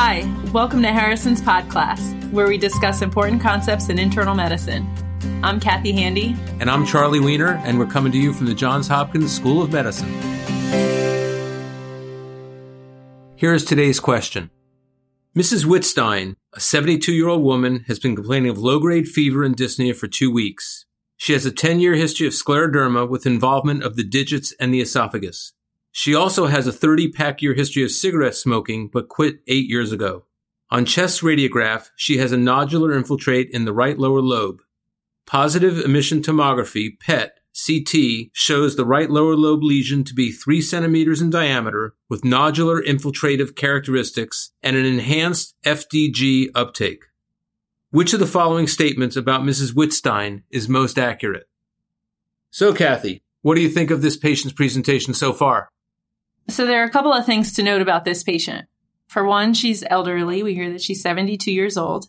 Hi, welcome to Harrison's PodClass, where we discuss important concepts in internal medicine. I'm Kathy Handy. And I'm Charlie Wiener, and we're coming to you from the Johns Hopkins School of Medicine. Here is today's question. Mrs. Wittstein, a 72 year old woman, has been complaining of low grade fever and dyspnea for two weeks. She has a 10 year history of scleroderma with involvement of the digits and the esophagus. She also has a 30 pack year history of cigarette smoking, but quit eight years ago. On chest radiograph, she has a nodular infiltrate in the right lower lobe. Positron emission tomography, PET, CT, shows the right lower lobe lesion to be 3 centimeters in diameter with nodular infiltrative characteristics and an enhanced FDG uptake. Which of the following statements about Mrs. Wittstein is most accurate? So, Kathy, what do you think of this patient's presentation so far? So there are a couple of things to note about this patient. For one, she's elderly. We hear that she's 72 years old.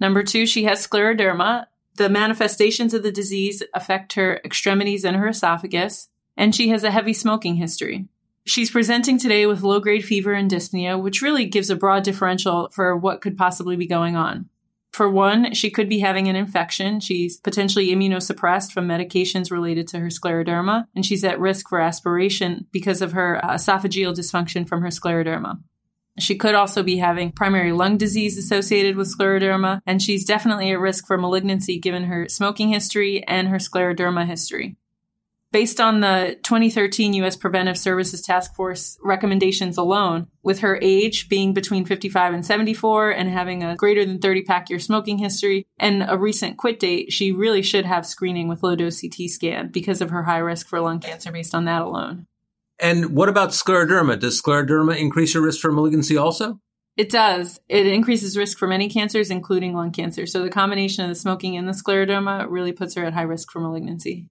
Number two, she has scleroderma. The manifestations of the disease affect her extremities and her esophagus, and she has a heavy smoking history. She's presenting today with low grade fever and dyspnea, which really gives a broad differential for what could possibly be going on. For one, she could be having an infection. She's potentially immunosuppressed from medications related to her scleroderma, and she's at risk for aspiration because of her uh, esophageal dysfunction from her scleroderma. She could also be having primary lung disease associated with scleroderma, and she's definitely at risk for malignancy given her smoking history and her scleroderma history based on the 2013 U.S. Preventive Services Task Force recommendations alone, with her age being between 55 and 74 and having a greater than 30 pack year smoking history and a recent quit date, she really should have screening with low dose CT scan because of her high risk for lung cancer based on that alone. And what about scleroderma? Does scleroderma increase your risk for malignancy also? It does. It increases risk for many cancers, including lung cancer. So the combination of the smoking and the scleroderma really puts her at high risk for malignancy.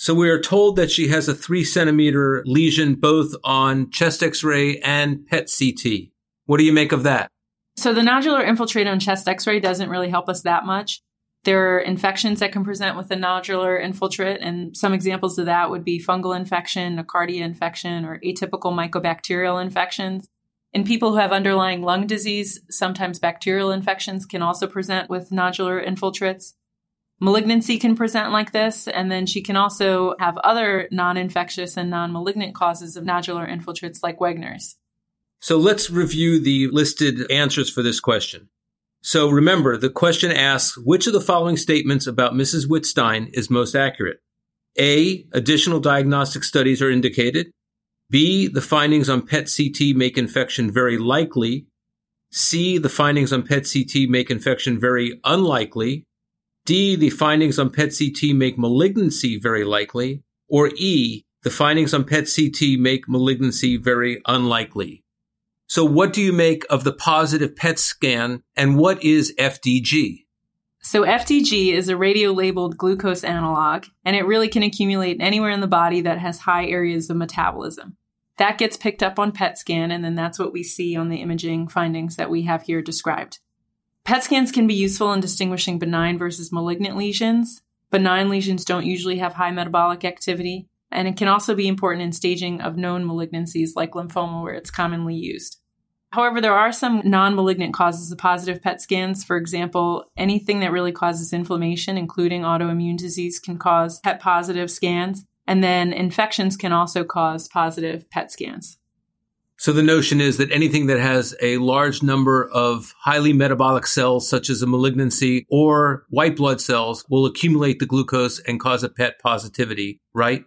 So we are told that she has a three centimeter lesion both on chest x-ray and PET CT. What do you make of that? So the nodular infiltrate on chest x-ray doesn't really help us that much. There are infections that can present with a nodular infiltrate, and some examples of that would be fungal infection, nocardia infection, or atypical mycobacterial infections. In people who have underlying lung disease, sometimes bacterial infections can also present with nodular infiltrates malignancy can present like this. And then she can also have other non infectious and non malignant causes of nodular infiltrates like Wegener's. So let's review the listed answers for this question. So remember, the question asks which of the following statements about Mrs. Wittstein is most accurate? A. Additional diagnostic studies are indicated. B. The findings on PET CT make infection very likely. C. The findings on PET CT make infection very unlikely. D, the findings on PET CT make malignancy very likely. Or E, the findings on PET CT make malignancy very unlikely. So what do you make of the positive PET scan and what is FDG? So FDG is a radio labeled glucose analog and it really can accumulate anywhere in the body that has high areas of metabolism. That gets picked up on PET scan and then that's what we see on the imaging findings that we have here described. PET scans can be useful in distinguishing benign versus malignant lesions. Benign lesions don't usually have high metabolic activity, and it can also be important in staging of known malignancies like lymphoma, where it's commonly used. However, there are some non malignant causes of positive PET scans. For example, anything that really causes inflammation, including autoimmune disease, can cause PET positive scans. And then infections can also cause positive PET scans. So the notion is that anything that has a large number of highly metabolic cells, such as a malignancy or white blood cells, will accumulate the glucose and cause a PET positivity, right?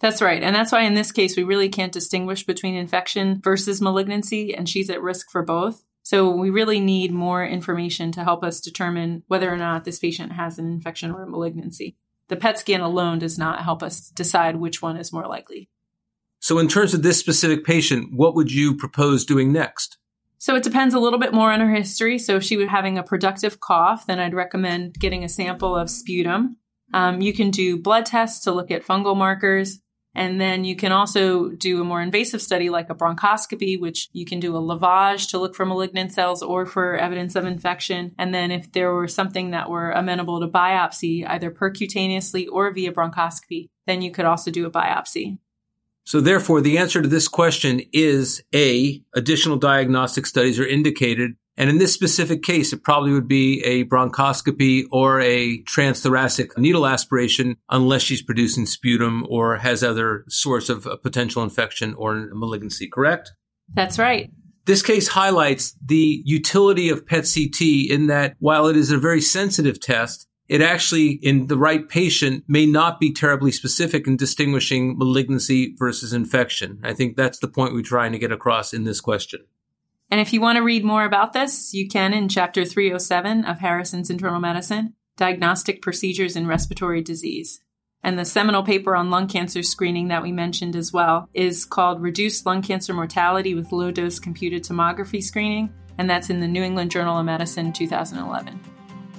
That's right. And that's why in this case, we really can't distinguish between infection versus malignancy, and she's at risk for both. So we really need more information to help us determine whether or not this patient has an infection or a malignancy. The PET scan alone does not help us decide which one is more likely. So, in terms of this specific patient, what would you propose doing next? So, it depends a little bit more on her history. So, if she was having a productive cough, then I'd recommend getting a sample of sputum. Um, you can do blood tests to look at fungal markers. And then you can also do a more invasive study like a bronchoscopy, which you can do a lavage to look for malignant cells or for evidence of infection. And then if there were something that were amenable to biopsy, either percutaneously or via bronchoscopy, then you could also do a biopsy. So therefore, the answer to this question is A, additional diagnostic studies are indicated. And in this specific case, it probably would be a bronchoscopy or a transthoracic needle aspiration unless she's producing sputum or has other source of potential infection or malignancy, correct? That's right. This case highlights the utility of PET CT in that while it is a very sensitive test, it actually, in the right patient, may not be terribly specific in distinguishing malignancy versus infection. I think that's the point we're trying to get across in this question. And if you want to read more about this, you can in Chapter 307 of Harrison's Internal Medicine Diagnostic Procedures in Respiratory Disease. And the seminal paper on lung cancer screening that we mentioned as well is called Reduced Lung Cancer Mortality with Low Dose Computed Tomography Screening, and that's in the New England Journal of Medicine 2011.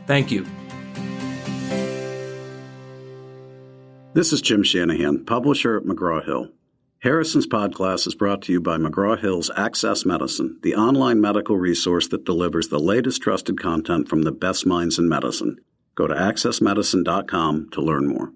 Thank you. This is Jim Shanahan, publisher at McGraw Hill. Harrison's Podcast is brought to you by McGraw Hill's Access Medicine, the online medical resource that delivers the latest trusted content from the best minds in medicine. Go to accessmedicine.com to learn more.